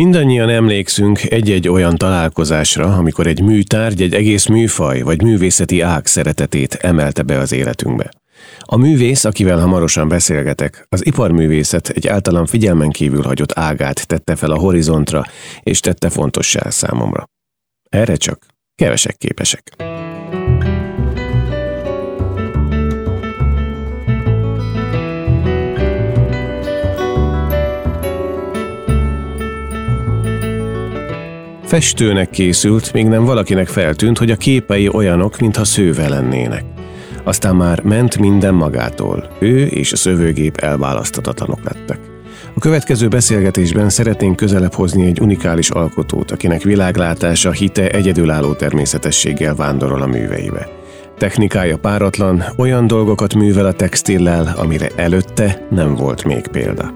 Mindannyian emlékszünk egy-egy olyan találkozásra, amikor egy műtárgy, egy egész műfaj vagy művészeti ág szeretetét emelte be az életünkbe. A művész, akivel hamarosan beszélgetek, az iparművészet egy általam figyelmen kívül hagyott ágát tette fel a horizontra, és tette fontossá számomra. Erre csak kevesek képesek. Festőnek készült, még nem valakinek feltűnt, hogy a képei olyanok, mintha szőve lennének. Aztán már ment minden magától. Ő és a szövőgép elválasztatatlanok lettek. A következő beszélgetésben szeretnénk közelebb hozni egy unikális alkotót, akinek világlátása, hite egyedülálló természetességgel vándorol a műveibe. Technikája páratlan, olyan dolgokat művel a textillel, amire előtte nem volt még példa.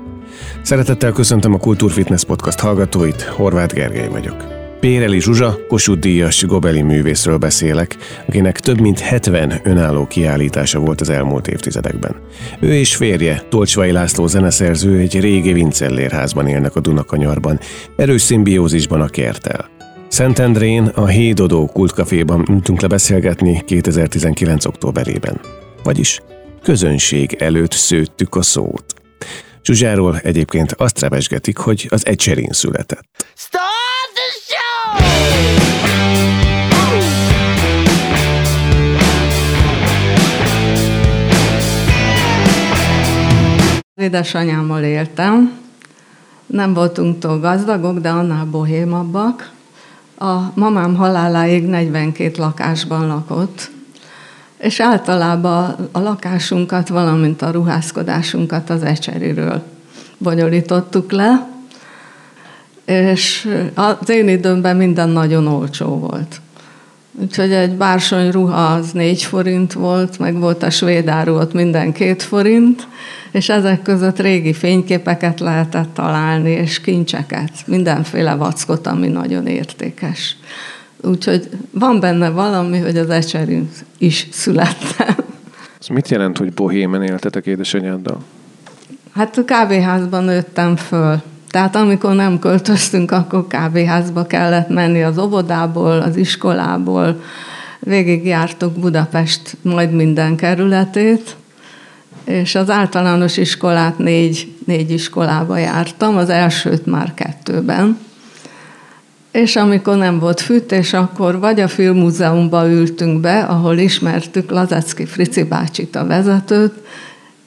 Szeretettel köszöntöm a Kultúrfitness Podcast hallgatóit, Horváth Gergely vagyok. Péreli Zsuzsa, Kossuth Díjas Gobeli művészről beszélek, akinek több mint 70 önálló kiállítása volt az elmúlt évtizedekben. Ő és férje, Tolcsvai László zeneszerző egy régi Vincellérházban élnek a Dunakanyarban, erős szimbiózisban a kertel. Szentendrén a Hédodó kultkaféban ültünk le beszélgetni 2019. októberében. Vagyis közönség előtt szőttük a szót. Zsuzsáról egyébként azt revesgetik, hogy az Ecserin született. Stop! Édesanyámmal éltem. Nem voltunk túl gazdagok, de annál bohémabbak. A mamám haláláig 42 lakásban lakott, és általában a lakásunkat, valamint a ruházkodásunkat az ecseriről bonyolítottuk le, és az én időmben minden nagyon olcsó volt. Úgyhogy egy bársony ruha az négy forint volt, meg volt a svéd áru ott minden két forint, és ezek között régi fényképeket lehetett találni, és kincseket, mindenféle vackot, ami nagyon értékes. Úgyhogy van benne valami, hogy az ecserünk is születtem. Ez mit jelent, hogy bohémen éltetek édesanyáddal? Hát a kávéházban nőttem föl. Tehát amikor nem költöztünk, akkor kávéházba kellett menni az óvodából, az iskolából. Végig jártuk Budapest majd minden kerületét, és az általános iskolát négy, négy iskolába jártam, az elsőt már kettőben. És amikor nem volt fűtés, akkor vagy a filmmúzeumban ültünk be, ahol ismertük Lazacki Frici bácsit, a vezetőt,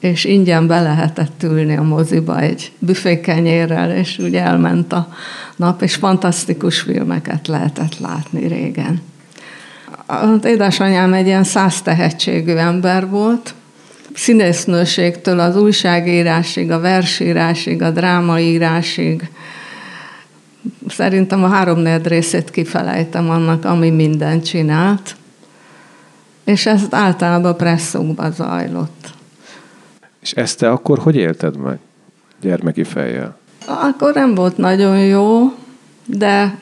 és ingyen be lehetett ülni a moziba egy büfékenyérrel, és úgy elment a nap, és fantasztikus filmeket lehetett látni régen. Az édesanyám egy ilyen száz tehetségű ember volt, színésznőségtől az újságírásig, a versírásig, a drámaírásig, szerintem a három részét kifelejtem annak, ami mindent csinált, és ez általában presszokba zajlott. És ezt te akkor hogy élted meg gyermeki fejjel? Akkor nem volt nagyon jó, de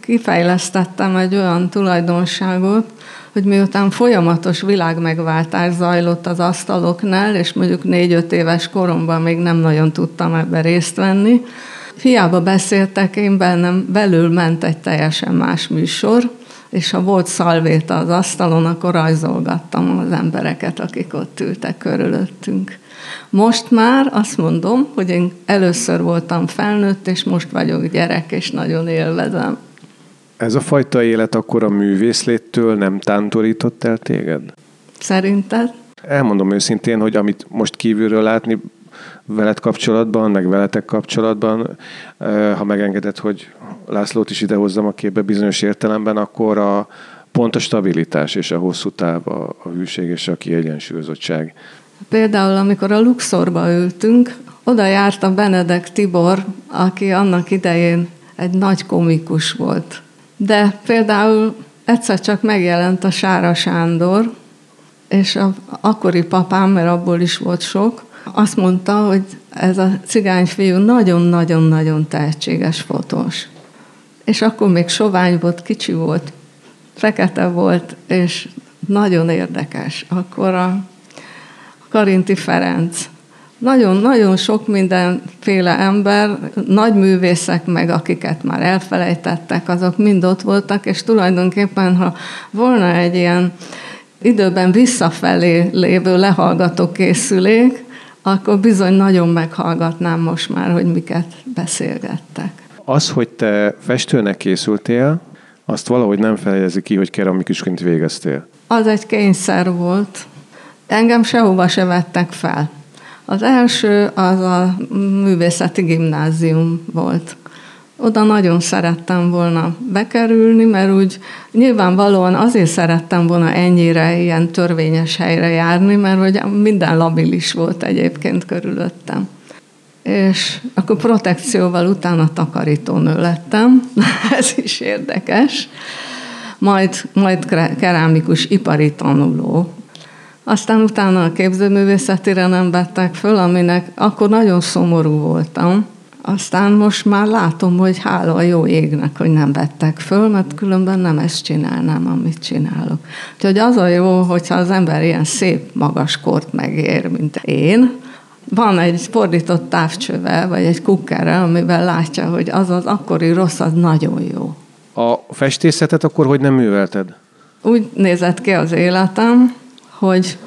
kifejlesztettem egy olyan tulajdonságot, hogy miután folyamatos világmegváltás zajlott az asztaloknál, és mondjuk négy-öt éves koromban még nem nagyon tudtam ebbe részt venni, hiába beszéltek, én bennem belül ment egy teljesen más műsor, és ha volt szalvéta az asztalon, akkor rajzolgattam az embereket, akik ott ültek körülöttünk. Most már azt mondom, hogy én először voltam felnőtt, és most vagyok gyerek, és nagyon élvezem. Ez a fajta élet akkor a művészléttől nem tántorított el téged? Szerinted? Elmondom őszintén, hogy amit most kívülről látni veled kapcsolatban, meg veletek kapcsolatban, ha megengeded, hogy Lászlót is idehozzam a képbe bizonyos értelemben, akkor a pont a stabilitás és a hosszú táv, a, a hűség és a kiegyensúlyozottság Például, amikor a Luxorba ültünk, oda járt a Benedek Tibor, aki annak idején egy nagy komikus volt. De például egyszer csak megjelent a Sára Sándor, és a akkori papám, mert abból is volt sok, azt mondta, hogy ez a cigány fiú nagyon-nagyon-nagyon tehetséges fotós. És akkor még sovány volt, kicsi volt, fekete volt, és nagyon érdekes. Akkor a Karinti Ferenc nagyon-nagyon sok mindenféle ember, nagy művészek meg, akiket már elfelejtettek, azok mind ott voltak, és tulajdonképpen, ha volna egy ilyen időben visszafelé lévő lehallgató készülék, akkor bizony nagyon meghallgatnám most már, hogy miket beszélgettek. Az, hogy te festőnek készültél, azt valahogy nem fejezi ki, hogy keramikusként végeztél. Az egy kényszer volt. Engem sehova se vettek fel. Az első az a művészeti gimnázium volt. Oda nagyon szerettem volna bekerülni, mert úgy nyilvánvalóan azért szerettem volna ennyire ilyen törvényes helyre járni, mert hogy minden labilis volt egyébként körülöttem. És akkor protekcióval utána takarítónő lettem, ez is érdekes. Majd, majd kerámikus ipari tanuló. Aztán utána a képzőművészetire nem vettek föl, aminek akkor nagyon szomorú voltam, aztán most már látom, hogy hála a jó égnek, hogy nem vettek föl, mert különben nem ezt csinálnám, amit csinálok. Úgyhogy az a jó, hogyha az ember ilyen szép, magas kort megér, mint én, van egy fordított távcsöve, vagy egy kukkere, amivel látja, hogy az az akkori rossz, az nagyon jó. A festészetet akkor hogy nem művelted? Úgy nézett ki az életem, hogy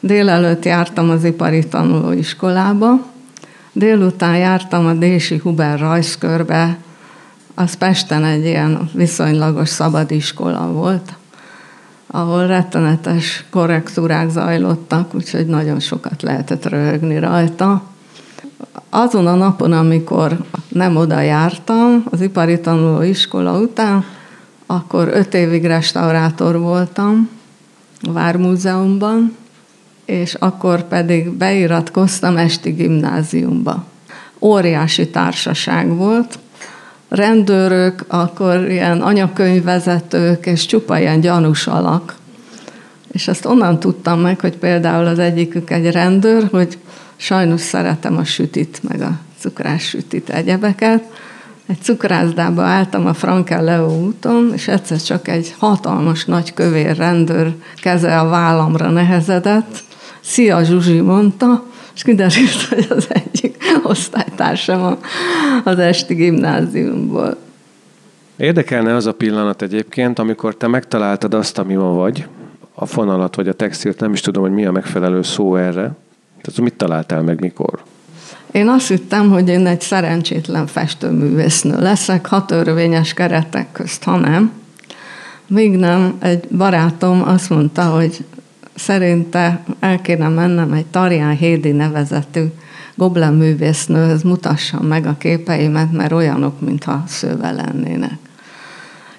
délelőtt jártam az ipari tanulóiskolába, Délután jártam a Dési Huber rajzkörbe, az Pesten egy ilyen viszonylagos szabadiskola volt, ahol rettenetes korrektúrák zajlottak, úgyhogy nagyon sokat lehetett röhögni rajta. Azon a napon, amikor nem oda jártam, az ipari tanulóiskola után, akkor öt évig restaurátor voltam a Vármúzeumban, és akkor pedig beiratkoztam esti gimnáziumba. Óriási társaság volt, rendőrök, akkor ilyen anyakönyvvezetők, és csupa ilyen gyanús alak. És azt onnan tudtam meg, hogy például az egyikük egy rendőr, hogy sajnos szeretem a sütit, meg a cukrás sütit, egyebeket. Egy cukrászdába álltam a Frankel Leo úton, és egyszer csak egy hatalmas nagy kövér rendőr keze a vállamra nehezedett, Szia Zsuzsi mondta, és kiderült, hogy az egyik osztálytársam az esti gimnáziumból. Érdekelne az a pillanat egyébként, amikor te megtaláltad azt, ami ma vagy, a fonalat vagy a textilt, nem is tudom, hogy mi a megfelelő szó erre. Tehát mit találtál meg, mikor? Én azt hittem, hogy én egy szerencsétlen festőművésznő leszek, hat törvényes keretek közt, ha nem. Még nem, egy barátom azt mondta, hogy szerinte el kéne mennem egy Tarján Hédi nevezetű goblen művésznőhöz, mutassam meg a képeimet, mert olyanok, mintha szőve lennének.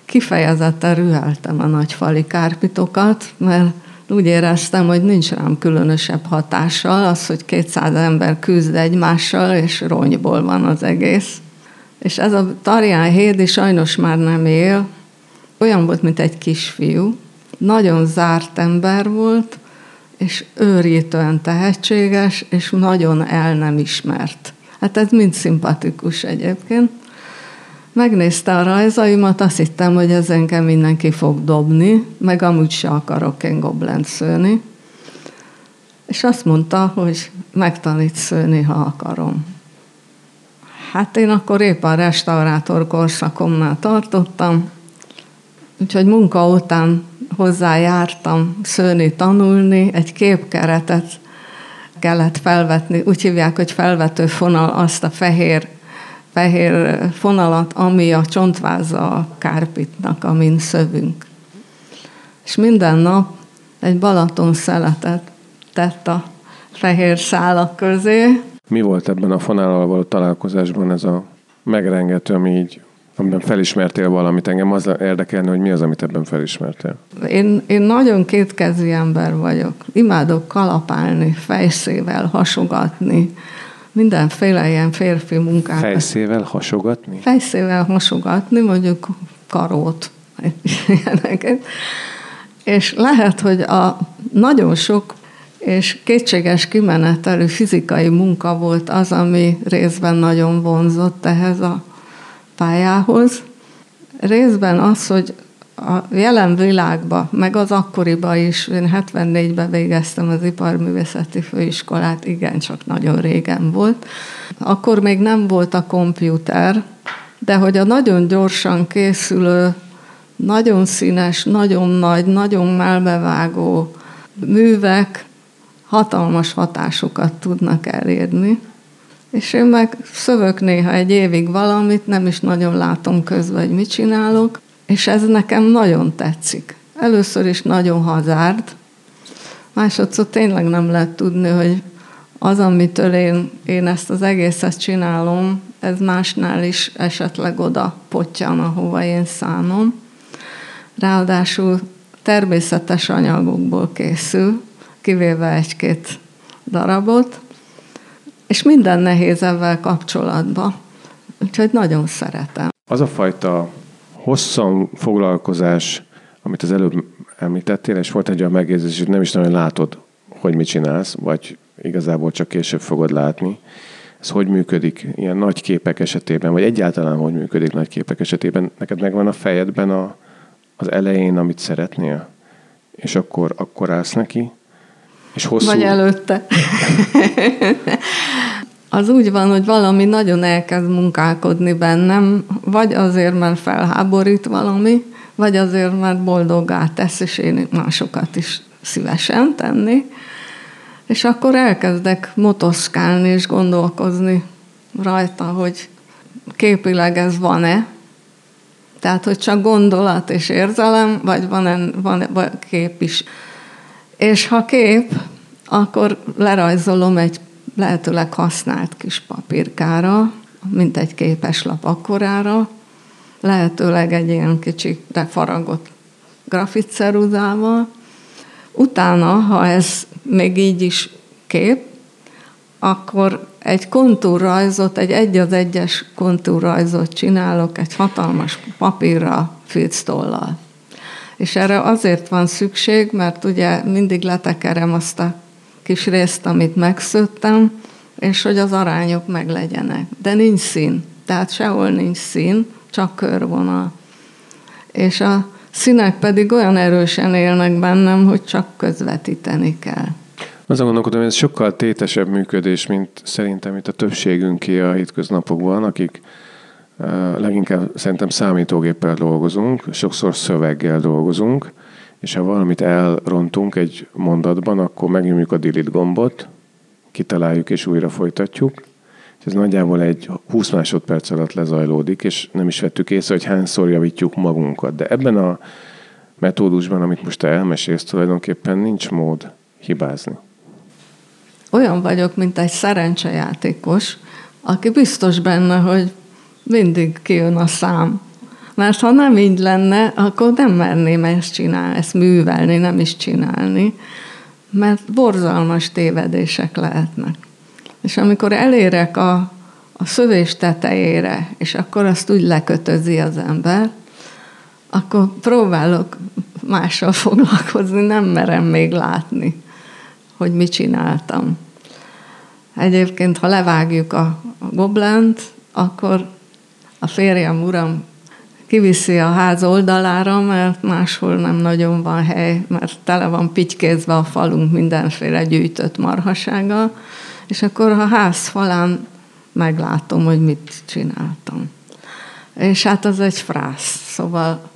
Kifejezetten rüheltem a nagyfali kárpitokat, mert úgy éreztem, hogy nincs rám különösebb hatással az, hogy 200 ember küzd egymással, és ronyból van az egész. És ez a Tarján Hédi sajnos már nem él, olyan volt, mint egy kisfiú, nagyon zárt ember volt, és őrítően tehetséges, és nagyon el nem ismert. Hát ez mind szimpatikus egyébként. Megnézte a rajzaimat, azt hittem, hogy ez engem mindenki fog dobni, meg amúgy se akarok én goblent szőni. És azt mondta, hogy megtanít szőni, ha akarom. Hát én akkor épp a restaurátor korszakomnál tartottam, úgyhogy munka után hozzájártam szőni, tanulni, egy képkeretet kellett felvetni. Úgy hívják, hogy felvető fonal azt a fehér, fehér fonalat, ami a csontváza a kárpitnak, amin szövünk. És minden nap egy Balaton szeletet tett a fehér szálak közé. Mi volt ebben a fonállal való találkozásban ez a megrengető, ami így amiben felismertél valamit. Engem az érdekelne, hogy mi az, amit ebben felismertél. Én, én nagyon kétkezi ember vagyok. Imádok kalapálni, fejszével hasogatni, mindenféle ilyen férfi munkát. Fejszével hasogatni? Fejszével hasogatni, mondjuk karót, ilyeneket. És lehet, hogy a nagyon sok és kétséges kimenetelő fizikai munka volt az, ami részben nagyon vonzott ehhez a pályához. Részben az, hogy a jelen világba, meg az akkoriba is, én 74-ben végeztem az iparművészeti főiskolát, igen, csak nagyon régen volt. Akkor még nem volt a kompjúter, de hogy a nagyon gyorsan készülő, nagyon színes, nagyon nagy, nagyon melbevágó művek hatalmas hatásokat tudnak elérni. És én meg szövök néha egy évig valamit, nem is nagyon látom közben, hogy mit csinálok, és ez nekem nagyon tetszik. Először is nagyon hazárd, másodszor tényleg nem lehet tudni, hogy az, amitől én, én ezt az egészet csinálom, ez másnál is esetleg oda potyan, ahova én szánom. Ráadásul természetes anyagokból készül, kivéve egy-két darabot, és minden nehéz ebben kapcsolatban. Úgyhogy nagyon szeretem. Az a fajta hosszan foglalkozás, amit az előbb említettél, és volt egy olyan megjegyzés, hogy nem is nagyon látod, hogy mit csinálsz, vagy igazából csak később fogod látni. Ez hogy működik ilyen nagy képek esetében, vagy egyáltalán hogy működik nagy képek esetében? Neked megvan a fejedben a, az elején, amit szeretnél, és akkor, akkor állsz neki? És hosszú... Vagy előtte. az úgy van, hogy valami nagyon elkezd munkálkodni bennem, vagy azért, mert felháborít valami, vagy azért, mert boldoggá tesz, és én másokat is szívesen tenni. És akkor elkezdek motoszkálni és gondolkozni rajta, hogy képileg ez van-e. Tehát, hogy csak gondolat és érzelem, vagy van-e, van-e kép is. És ha kép, akkor lerajzolom egy lehetőleg használt kis papírkára, mint egy képeslap akkorára, lehetőleg egy ilyen kicsi faragott grafitceruzával. Utána, ha ez még így is kép, akkor egy kontúrrajzot, egy egy az egyes kontúrrajzot csinálok egy hatalmas papírra, filctollal. És erre azért van szükség, mert ugye mindig letekerem azt a kis részt, amit megszőttem, és hogy az arányok meglegyenek. De nincs szín, tehát sehol nincs szín, csak körvonal. És a színek pedig olyan erősen élnek bennem, hogy csak közvetíteni kell. Azon gondolkodom, hogy ez sokkal tétesebb működés, mint szerintem itt a többségünké a hétköznapokban, akik leginkább szerintem számítógéppel dolgozunk, sokszor szöveggel dolgozunk, és ha valamit elrontunk egy mondatban, akkor megnyomjuk a delete gombot, kitaláljuk és újra folytatjuk, és ez nagyjából egy 20 másodperc alatt lezajlódik, és nem is vettük észre, hogy hányszor javítjuk magunkat. De ebben a metódusban, amit most te elmesélsz, tulajdonképpen nincs mód hibázni. Olyan vagyok, mint egy szerencsejátékos, aki biztos benne, hogy mindig kijön a szám. Mert ha nem így lenne, akkor nem merném ezt csinálni, ezt művelni, nem is csinálni, mert borzalmas tévedések lehetnek. És amikor elérek a, a szövés tetejére, és akkor azt úgy lekötözi az ember, akkor próbálok mással foglalkozni, nem merem még látni, hogy mit csináltam. Egyébként, ha levágjuk a, a goblent, akkor a férjem, uram kiviszi a ház oldalára, mert máshol nem nagyon van hely, mert tele van pitykézve a falunk mindenféle gyűjtött marhasággal, és akkor a ház falán meglátom, hogy mit csináltam. És hát az egy frász, szóval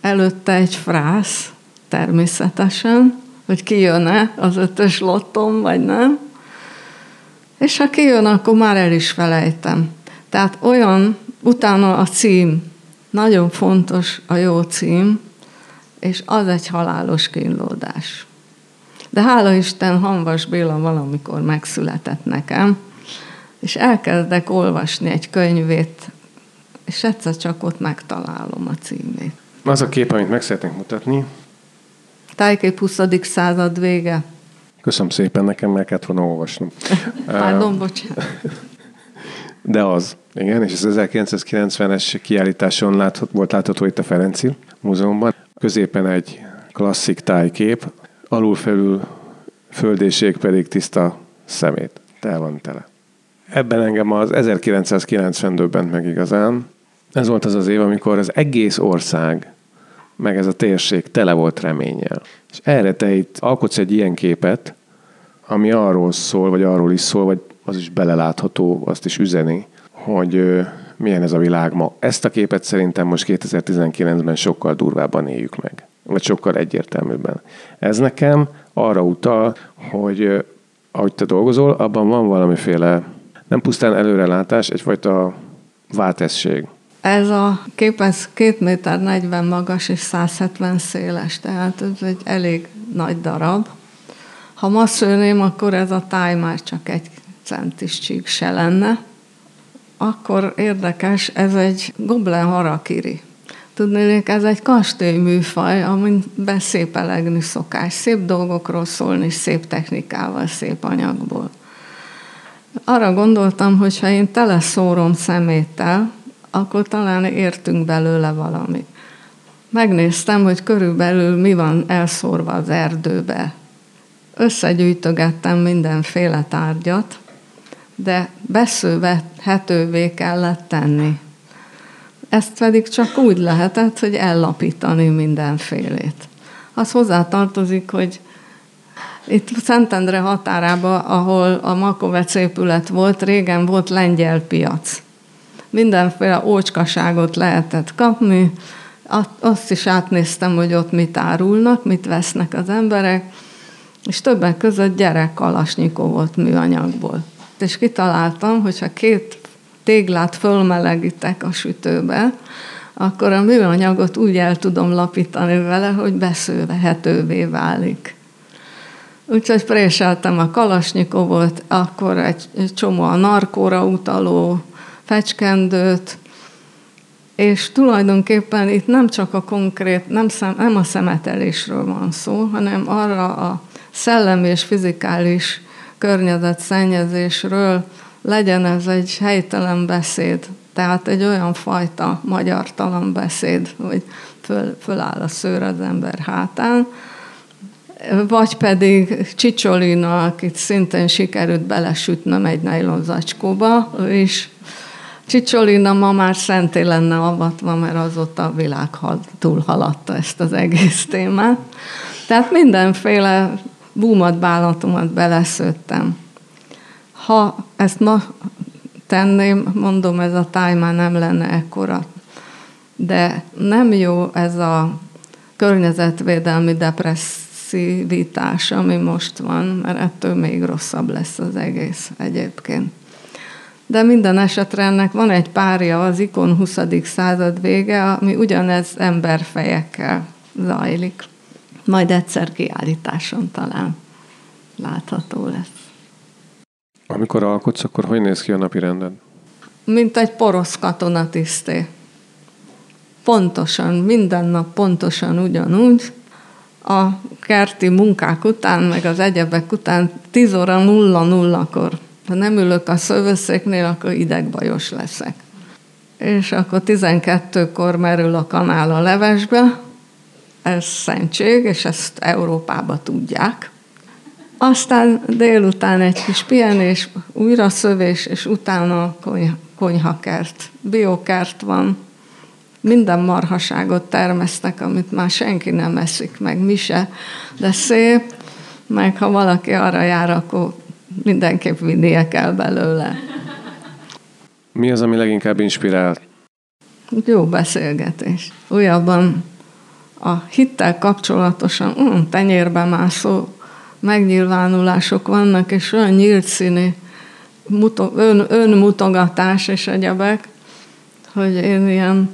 előtte egy frász, természetesen, hogy kijön-e az ötös lottom, vagy nem. És ha kijön, akkor már el is felejtem. Tehát olyan, utána a cím, nagyon fontos a jó cím, és az egy halálos kínlódás. De hála Isten, Hanvas Béla valamikor megszületett nekem, és elkezdek olvasni egy könyvét, és egyszer csak ott megtalálom a címét. Az a kép, amit meg szeretnénk mutatni. Tájkép 20. század vége. Köszönöm szépen, nekem meg kellett volna olvasnom. Pardon, bocsánat. De az, igen, és az 1990-es kiállításon láthat, volt látható itt a Ferenci Múzeumban. Középen egy klasszik tájkép, alul-felül földéség pedig tiszta szemét. Tel van tele. Ebben engem az 1990 döbbent meg igazán. Ez volt az az év, amikor az egész ország meg ez a térség tele volt reménnyel. És erre te itt alkotsz egy ilyen képet, ami arról szól, vagy arról is szól, vagy az is belelátható, azt is üzeni, hogy milyen ez a világ ma. Ezt a képet szerintem most 2019-ben sokkal durvábban éljük meg, vagy sokkal egyértelműbben. Ez nekem arra utal, hogy ahogy te dolgozol, abban van valamiféle nem pusztán előrelátás, egyfajta váltesség. Ez a kép, ez 2 méter 40 magas és 170 széles, tehát ez egy elég nagy darab. Ha ma szőném, akkor ez a táj már csak egy centis csík se lenne. Akkor érdekes, ez egy goblen harakiri. Tudni, ez egy műfaj, amin be szép elegni szokás, szép dolgokról szólni, szép technikával, szép anyagból. Arra gondoltam, hogy ha én teleszórom szeméttel, akkor talán értünk belőle valamit. Megnéztem, hogy körülbelül mi van elszórva az erdőbe. Összegyűjtögettem mindenféle tárgyat, de beszővethetővé kellett tenni. Ezt pedig csak úgy lehetett, hogy ellapítani mindenfélét. Az hozzátartozik, hogy itt Szentendre határába, ahol a Makovec épület volt, régen volt lengyel piac. Mindenféle ócskaságot lehetett kapni, azt is átnéztem, hogy ott mit árulnak, mit vesznek az emberek, és többek között gyerek kalasnyikovot műanyagból. És kitaláltam, hogy ha két téglát fölmelegítek a sütőbe, akkor a műanyagot úgy el tudom lapítani vele, hogy beszővehetővé válik. Úgyhogy préseltem a kalasnyikovot, akkor egy, egy csomó a narkóra utaló fecskendőt, és tulajdonképpen itt nem csak a konkrét, nem, szem, nem a szemetelésről van szó, hanem arra a szellemi és fizikális környezetszennyezésről legyen ez egy helytelen beszéd, tehát egy olyan fajta magyartalan beszéd, hogy föl, föláll a szőr az ember hátán, vagy pedig Csicsolina, akit szintén sikerült belesütnöm egy nejlon zacskóba, és Csicsolina ma már szenté lenne avatva, mert azóta a világ túlhaladta ezt az egész témát. Tehát mindenféle búmat, bálatomat beleszőttem. Ha ezt ma tenném, mondom, ez a táj már nem lenne ekkora. De nem jó ez a környezetvédelmi depresszivitás, ami most van, mert ettől még rosszabb lesz az egész egyébként. De minden esetre ennek van egy párja, az ikon 20. század vége, ami ugyanez emberfejekkel zajlik. Majd egyszer kiállításon talán látható lesz. Amikor alkotsz, akkor hogy néz ki a napi rended? Mint egy porosz katonatiszté. Pontosan, minden nap pontosan ugyanúgy. A kerti munkák után, meg az egyebek után 10 óra 0-0-kor, ha nem ülök a szövőszéknél, akkor idegbajos leszek. És akkor 12-kor merül a kanál a levesbe, ez szentség, és ezt Európába tudják. Aztán délután egy kis pihenés, újra szövés, és utána konyha, konyhakert. Biokert van, minden marhaságot termesztek, amit már senki nem eszik, meg mi se, de szép, meg ha valaki arra jár, akkor mindenképp vinnie kell belőle. Mi az, ami leginkább inspirál? Jó beszélgetés. Újabban a hittel kapcsolatosan mm, tenyérbe mászó megnyilvánulások vannak, és olyan nyílt színi ön, önmutogatás és egyebek, hogy én ilyen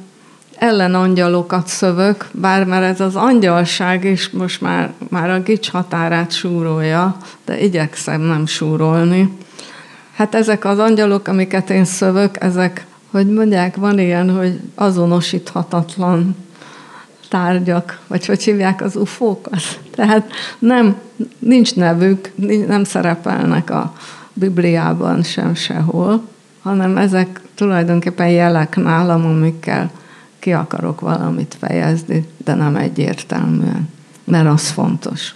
ellenangyalokat szövök, bár már ez az angyalság is most már, már a gics határát súrolja, de igyekszem nem súrolni. Hát ezek az angyalok, amiket én szövök, ezek, hogy mondják, van ilyen, hogy azonosíthatatlan tárgyak, vagy hogy hívják az ufókat. Tehát nem, nincs nevük, nem szerepelnek a Bibliában sem sehol, hanem ezek tulajdonképpen jelek nálam, amikkel ki akarok valamit fejezni, de nem egyértelműen, mert az fontos.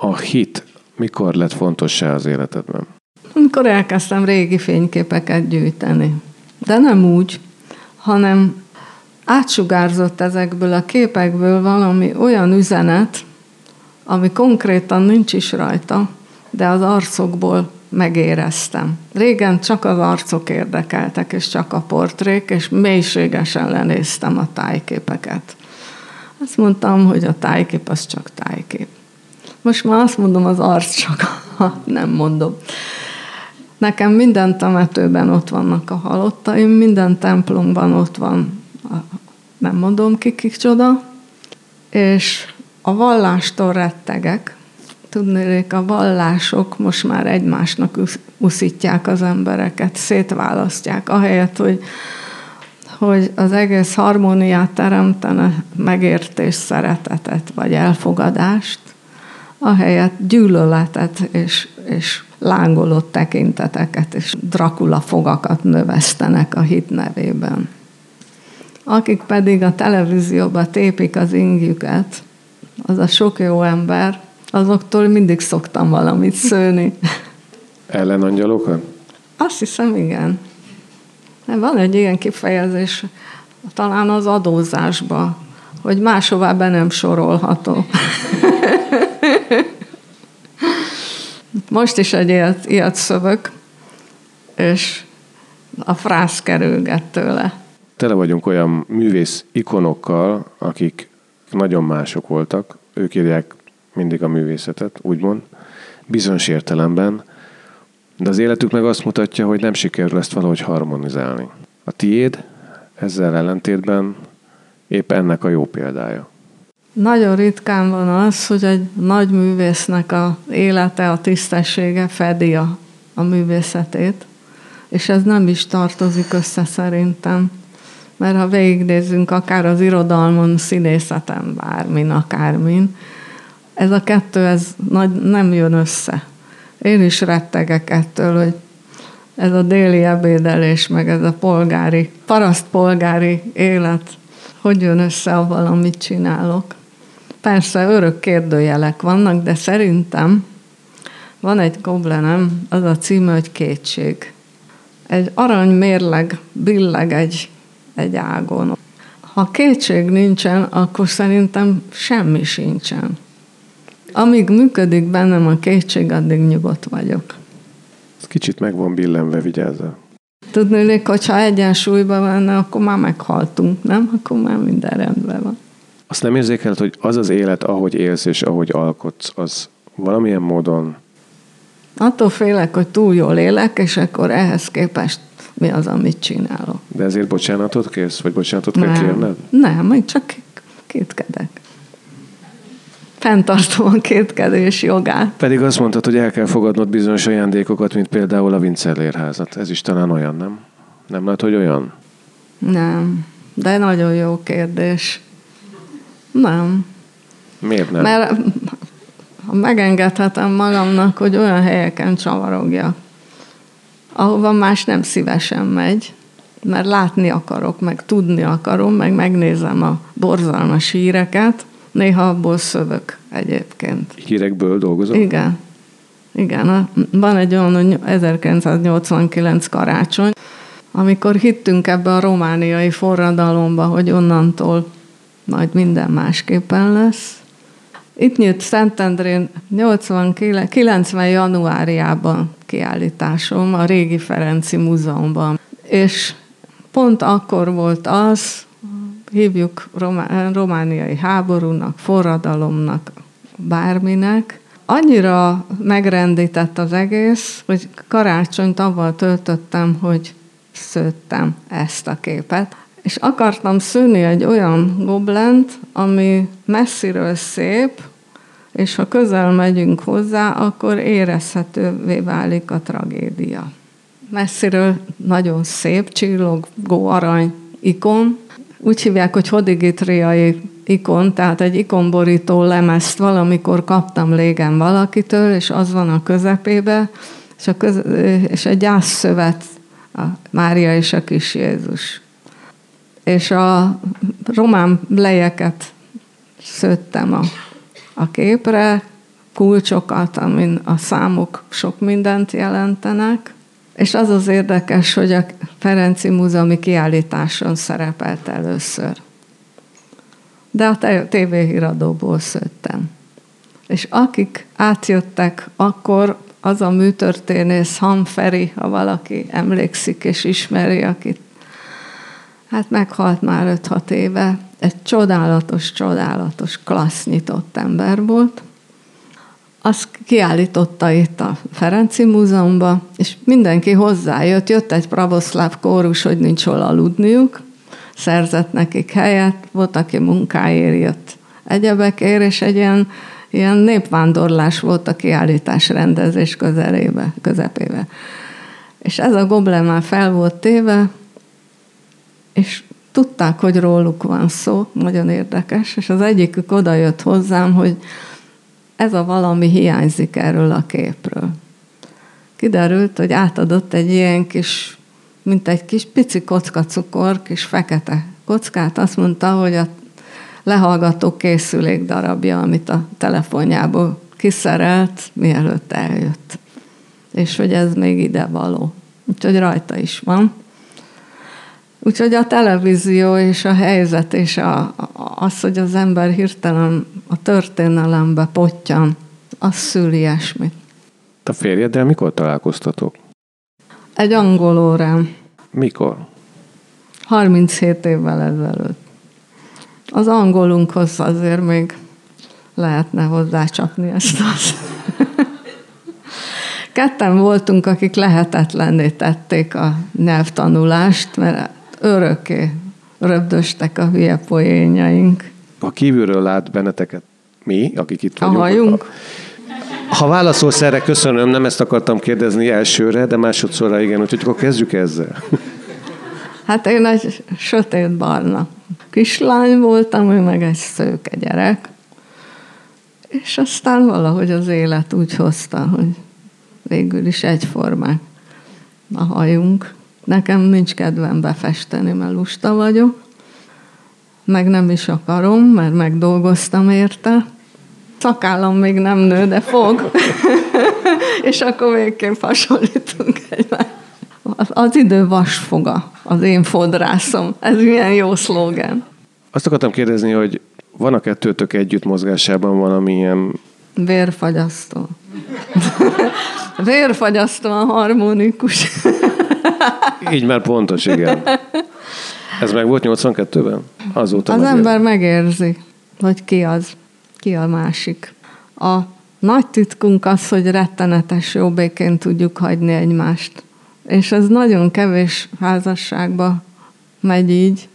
A hit mikor lett fontos-e az életedben? Amikor elkezdtem régi fényképeket gyűjteni. De nem úgy, hanem átsugárzott ezekből a képekből valami olyan üzenet, ami konkrétan nincs is rajta, de az arcokból megéreztem. Régen csak az arcok érdekeltek, és csak a portrék, és mélységesen lenéztem a tájképeket. Azt mondtam, hogy a tájkép az csak tájkép. Most már azt mondom, az arc csak, nem mondom. Nekem minden temetőben ott vannak a halottaim, minden templomban ott van, nem mondom ki, kik csoda, és a vallástól rettegek. Tudnék, a vallások most már egymásnak uszítják az embereket, szétválasztják, ahelyett, hogy, hogy az egész harmóniát teremtene, megértés, szeretetet vagy elfogadást, ahelyett gyűlöletet és, és lángolott tekinteteket és Dracula fogakat növesztenek a hit nevében. Akik pedig a televízióba tépik az ingjüket, az a sok jó ember, azoktól mindig szoktam valamit szőni. Ellenangyalokat? Azt hiszem, igen. Van egy ilyen kifejezés, talán az adózásba, hogy máshová be nem sorolható. Most is egy ilyet, ilyet szövök, és a frász kerülget tőle. Tele vagyunk olyan művész ikonokkal, akik nagyon mások voltak. Ők írják mindig a művészetet, úgymond, bizonyos értelemben, de az életük meg azt mutatja, hogy nem sikerül ezt valahogy harmonizálni. A tiéd ezzel ellentétben épp ennek a jó példája. Nagyon ritkán van az, hogy egy nagy művésznek a élete, a tisztessége fedi a, a művészetét, és ez nem is tartozik össze szerintem. Mert ha végignézzünk akár az irodalmon, színészeten, bármin, akármin, ez a kettő ez nagy, nem jön össze. Én is rettegek ettől, hogy ez a déli ebédelés, meg ez a polgári, paraszt polgári élet, hogy jön össze avval, amit csinálok. Persze örök kérdőjelek vannak, de szerintem van egy goblenem, az a címe, hogy kétség. Egy arany mérleg billeg egy, egy ágon. Ha kétség nincsen, akkor szerintem semmi sincsen. Amíg működik bennem a kétség, addig nyugodt vagyok. Ez kicsit meg van billenve, vigyázza. Tudnék, hogyha egyensúlyban lenne, akkor már meghaltunk, nem? Akkor már minden rendben van. Azt nem érzékeled, hogy az az élet, ahogy élsz és ahogy alkotsz, az valamilyen módon... Attól félek, hogy túl jól élek, és akkor ehhez képest mi az, amit csinálok. De ezért bocsánatot kérsz, vagy bocsánatot nem. kell kérned? Nem, még csak kétkedek. Fenntartom a kétkedés jogát. Pedig azt mondtad, hogy el kell fogadnod bizonyos ajándékokat, mint például a Vincellérházat. Ez is talán olyan, nem? Nem lehet, hogy olyan? Nem, de nagyon jó kérdés. Nem. Miért nem? Mert megengedhetem magamnak, hogy olyan helyeken csavarogjak, ahova más nem szívesen megy, mert látni akarok, meg tudni akarom, meg megnézem a borzalmas híreket, néha abból szövök egyébként. Hírekből dolgozom? Igen. Igen, van egy olyan, hogy 1989 karácsony, amikor hittünk ebbe a romániai forradalomba, hogy onnantól majd minden másképpen lesz. Itt nyílt Szentendrén 89, 90 januárjában kiállításom a régi Ferenci Múzeumban. És pont akkor volt az, hívjuk romániai háborúnak, forradalomnak, bárminek, annyira megrendített az egész, hogy karácsonyt avval töltöttem, hogy szőttem ezt a képet. És akartam szűni egy olyan goblent, ami messziről szép, és ha közel megyünk hozzá, akkor érezhetővé válik a tragédia. Messziről nagyon szép, csillogó arany ikon, úgy hívják, hogy hodigitriai ikon, tehát egy ikonborító lemezt valamikor kaptam légen valakitől, és az van a közepébe, és, a köz, és egy gyászszövet, a Mária és a kis Jézus. És a román lejeket szőttem a, a képre, kulcsokat, amin a számok sok mindent jelentenek, És az az érdekes, hogy a Ferenci Múzeumi kiállításon szerepelt először. De a tévéhíradóból szőttem. És akik átjöttek, akkor az a műtörténész Hamferi, ha valaki emlékszik és ismeri, akit hát meghalt már 5-6 éve, egy csodálatos, csodálatos, klassz nyitott ember volt, azt kiállította itt a Ferenci Múzeumban, és mindenki hozzájött, jött egy pravoszláv kórus, hogy nincs hol aludniuk, szerzett nekik helyet, volt, aki munkáért jött egyebekért, és egy ilyen, ilyen népvándorlás volt a kiállítás rendezés közelébe, közepébe. És ez a goblen már fel volt téve, és tudták, hogy róluk van szó, nagyon érdekes, és az egyikük oda jött hozzám, hogy ez a valami hiányzik erről a képről. Kiderült, hogy átadott egy ilyen kis, mint egy kis pici kocka cukor, kis fekete kockát, azt mondta, hogy a lehallgató készülék darabja, amit a telefonjából kiszerelt, mielőtt eljött. És hogy ez még ide való. Úgyhogy rajta is van. Úgyhogy a televízió és a helyzet és a, az, hogy az ember hirtelen a történelembe potyan, az szül ilyesmit. A férjeddel mikor találkoztatok? Egy angol órán. Mikor? 37 évvel ezelőtt. Az angolunkhoz azért még lehetne hozzácsapni ezt az. Ketten voltunk, akik lehetetlenné tették a nyelvtanulást, mert örökké röbdöstek a hülye poénjaink. Ha kívülről lát benneteket mi, akik itt vagyunk. A hajunk? Ha válaszolsz erre, köszönöm, nem ezt akartam kérdezni elsőre, de másodszorra igen, úgyhogy akkor kezdjük ezzel. Hát én egy sötét barna kislány voltam, ő meg egy szőke gyerek. És aztán valahogy az élet úgy hozta, hogy végül is egyformák a hajunk. Nekem nincs kedvem befesteni, mert lusta vagyok. Meg nem is akarom, mert megdolgoztam érte. Szakállam még nem nő, de fog. és akkor végképp hasonlítunk egymásra. Az idő vasfoga, az én fodrászom. Ez milyen jó szlógen. Azt akartam kérdezni, hogy van a kettőtök együtt mozgásában valamilyen... Vérfagyasztó. Vérfagyasztó a harmonikus. Így már pontos, igen. Ez meg volt 82-ben? Azóta Az ember megérzi, hogy ki az, ki a másik. A nagy titkunk az, hogy rettenetes jó békén tudjuk hagyni egymást. És ez nagyon kevés házasságba megy így.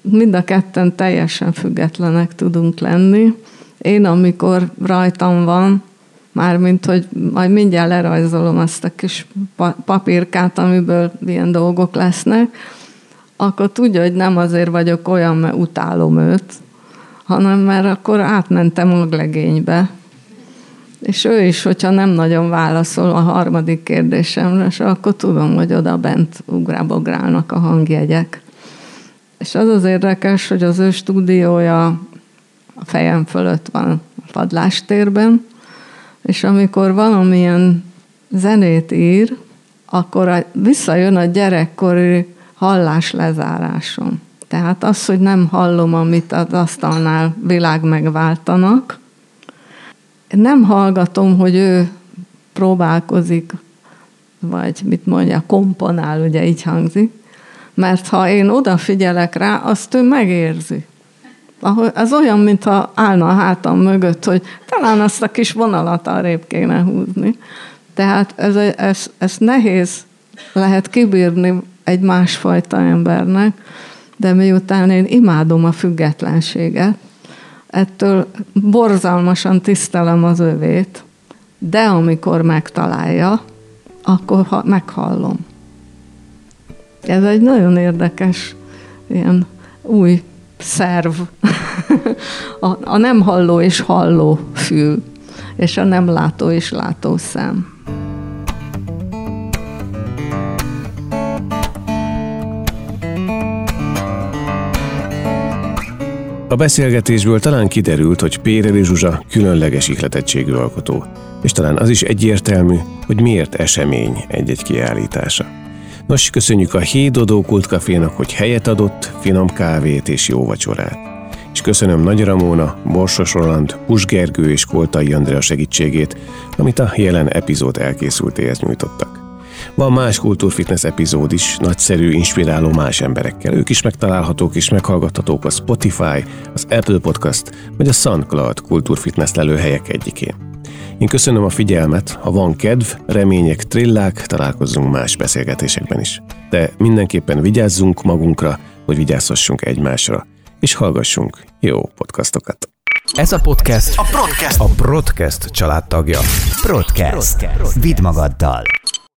Mind a ketten teljesen függetlenek tudunk lenni. Én, amikor rajtam van, Mármint, hogy majd mindjárt lerajzolom azt a kis papírkát, amiből ilyen dolgok lesznek, akkor tudja, hogy nem azért vagyok olyan, mert utálom őt, hanem mert akkor átmentem maglegénybe. És ő is, hogyha nem nagyon válaszol a harmadik kérdésemre, és akkor tudom, hogy oda bent ugrábográlnak a hangjegyek. És az az érdekes, hogy az ő stúdiója a fejem fölött van a padlástérben, és amikor valamilyen zenét ír, akkor visszajön a gyerekkori hallás lezárásom. Tehát az, hogy nem hallom, amit az asztalnál világ megváltanak, nem hallgatom, hogy ő próbálkozik, vagy mit mondja, komponál, ugye így hangzik, mert ha én odafigyelek rá, azt ő megérzi. Ez olyan, mintha állna a hátam mögött, hogy talán azt a kis vonalat arrébb kéne húzni. Tehát ez, ez, ez nehéz lehet kibírni egy másfajta embernek, de miután én imádom a függetlenséget, ettől borzalmasan tisztelem az övét, de amikor megtalálja, akkor ha, meghallom. Ez egy nagyon érdekes ilyen új szerv, a, a nem halló és halló fül, és a nem látó és látó szem. A beszélgetésből talán kiderült, hogy Péreli Zsuzsa különleges ihletettségű alkotó, és talán az is egyértelmű, hogy miért esemény egy-egy kiállítása. Nos, köszönjük a Hédodó Kultkafénak, hogy helyet adott, finom kávét és jó vacsorát. És köszönöm Nagy Ramóna, Borsos Roland, Pus Gergő és Koltai Andrea segítségét, amit a jelen epizód elkészültéhez nyújtottak. Van más kultúrfitness epizód is, nagyszerű, inspiráló más emberekkel. Ők is megtalálhatók és meghallgathatók a Spotify, az Apple Podcast vagy a SoundCloud kultúrfitness lelőhelyek egyikén. Én köszönöm a figyelmet, ha van kedv, remények, trillák, találkozzunk más beszélgetésekben is. De mindenképpen vigyázzunk magunkra, hogy vigyázhassunk egymásra, és hallgassunk jó podcastokat. Ez a podcast a Podcast, a Podcast családtagja. Podcast. Vidd magaddal.